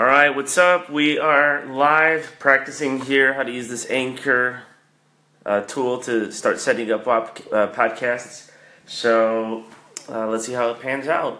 All right, what's up? We are live practicing here how to use this Anchor uh, tool to start setting up op- uh, podcasts. So uh, let's see how it pans out.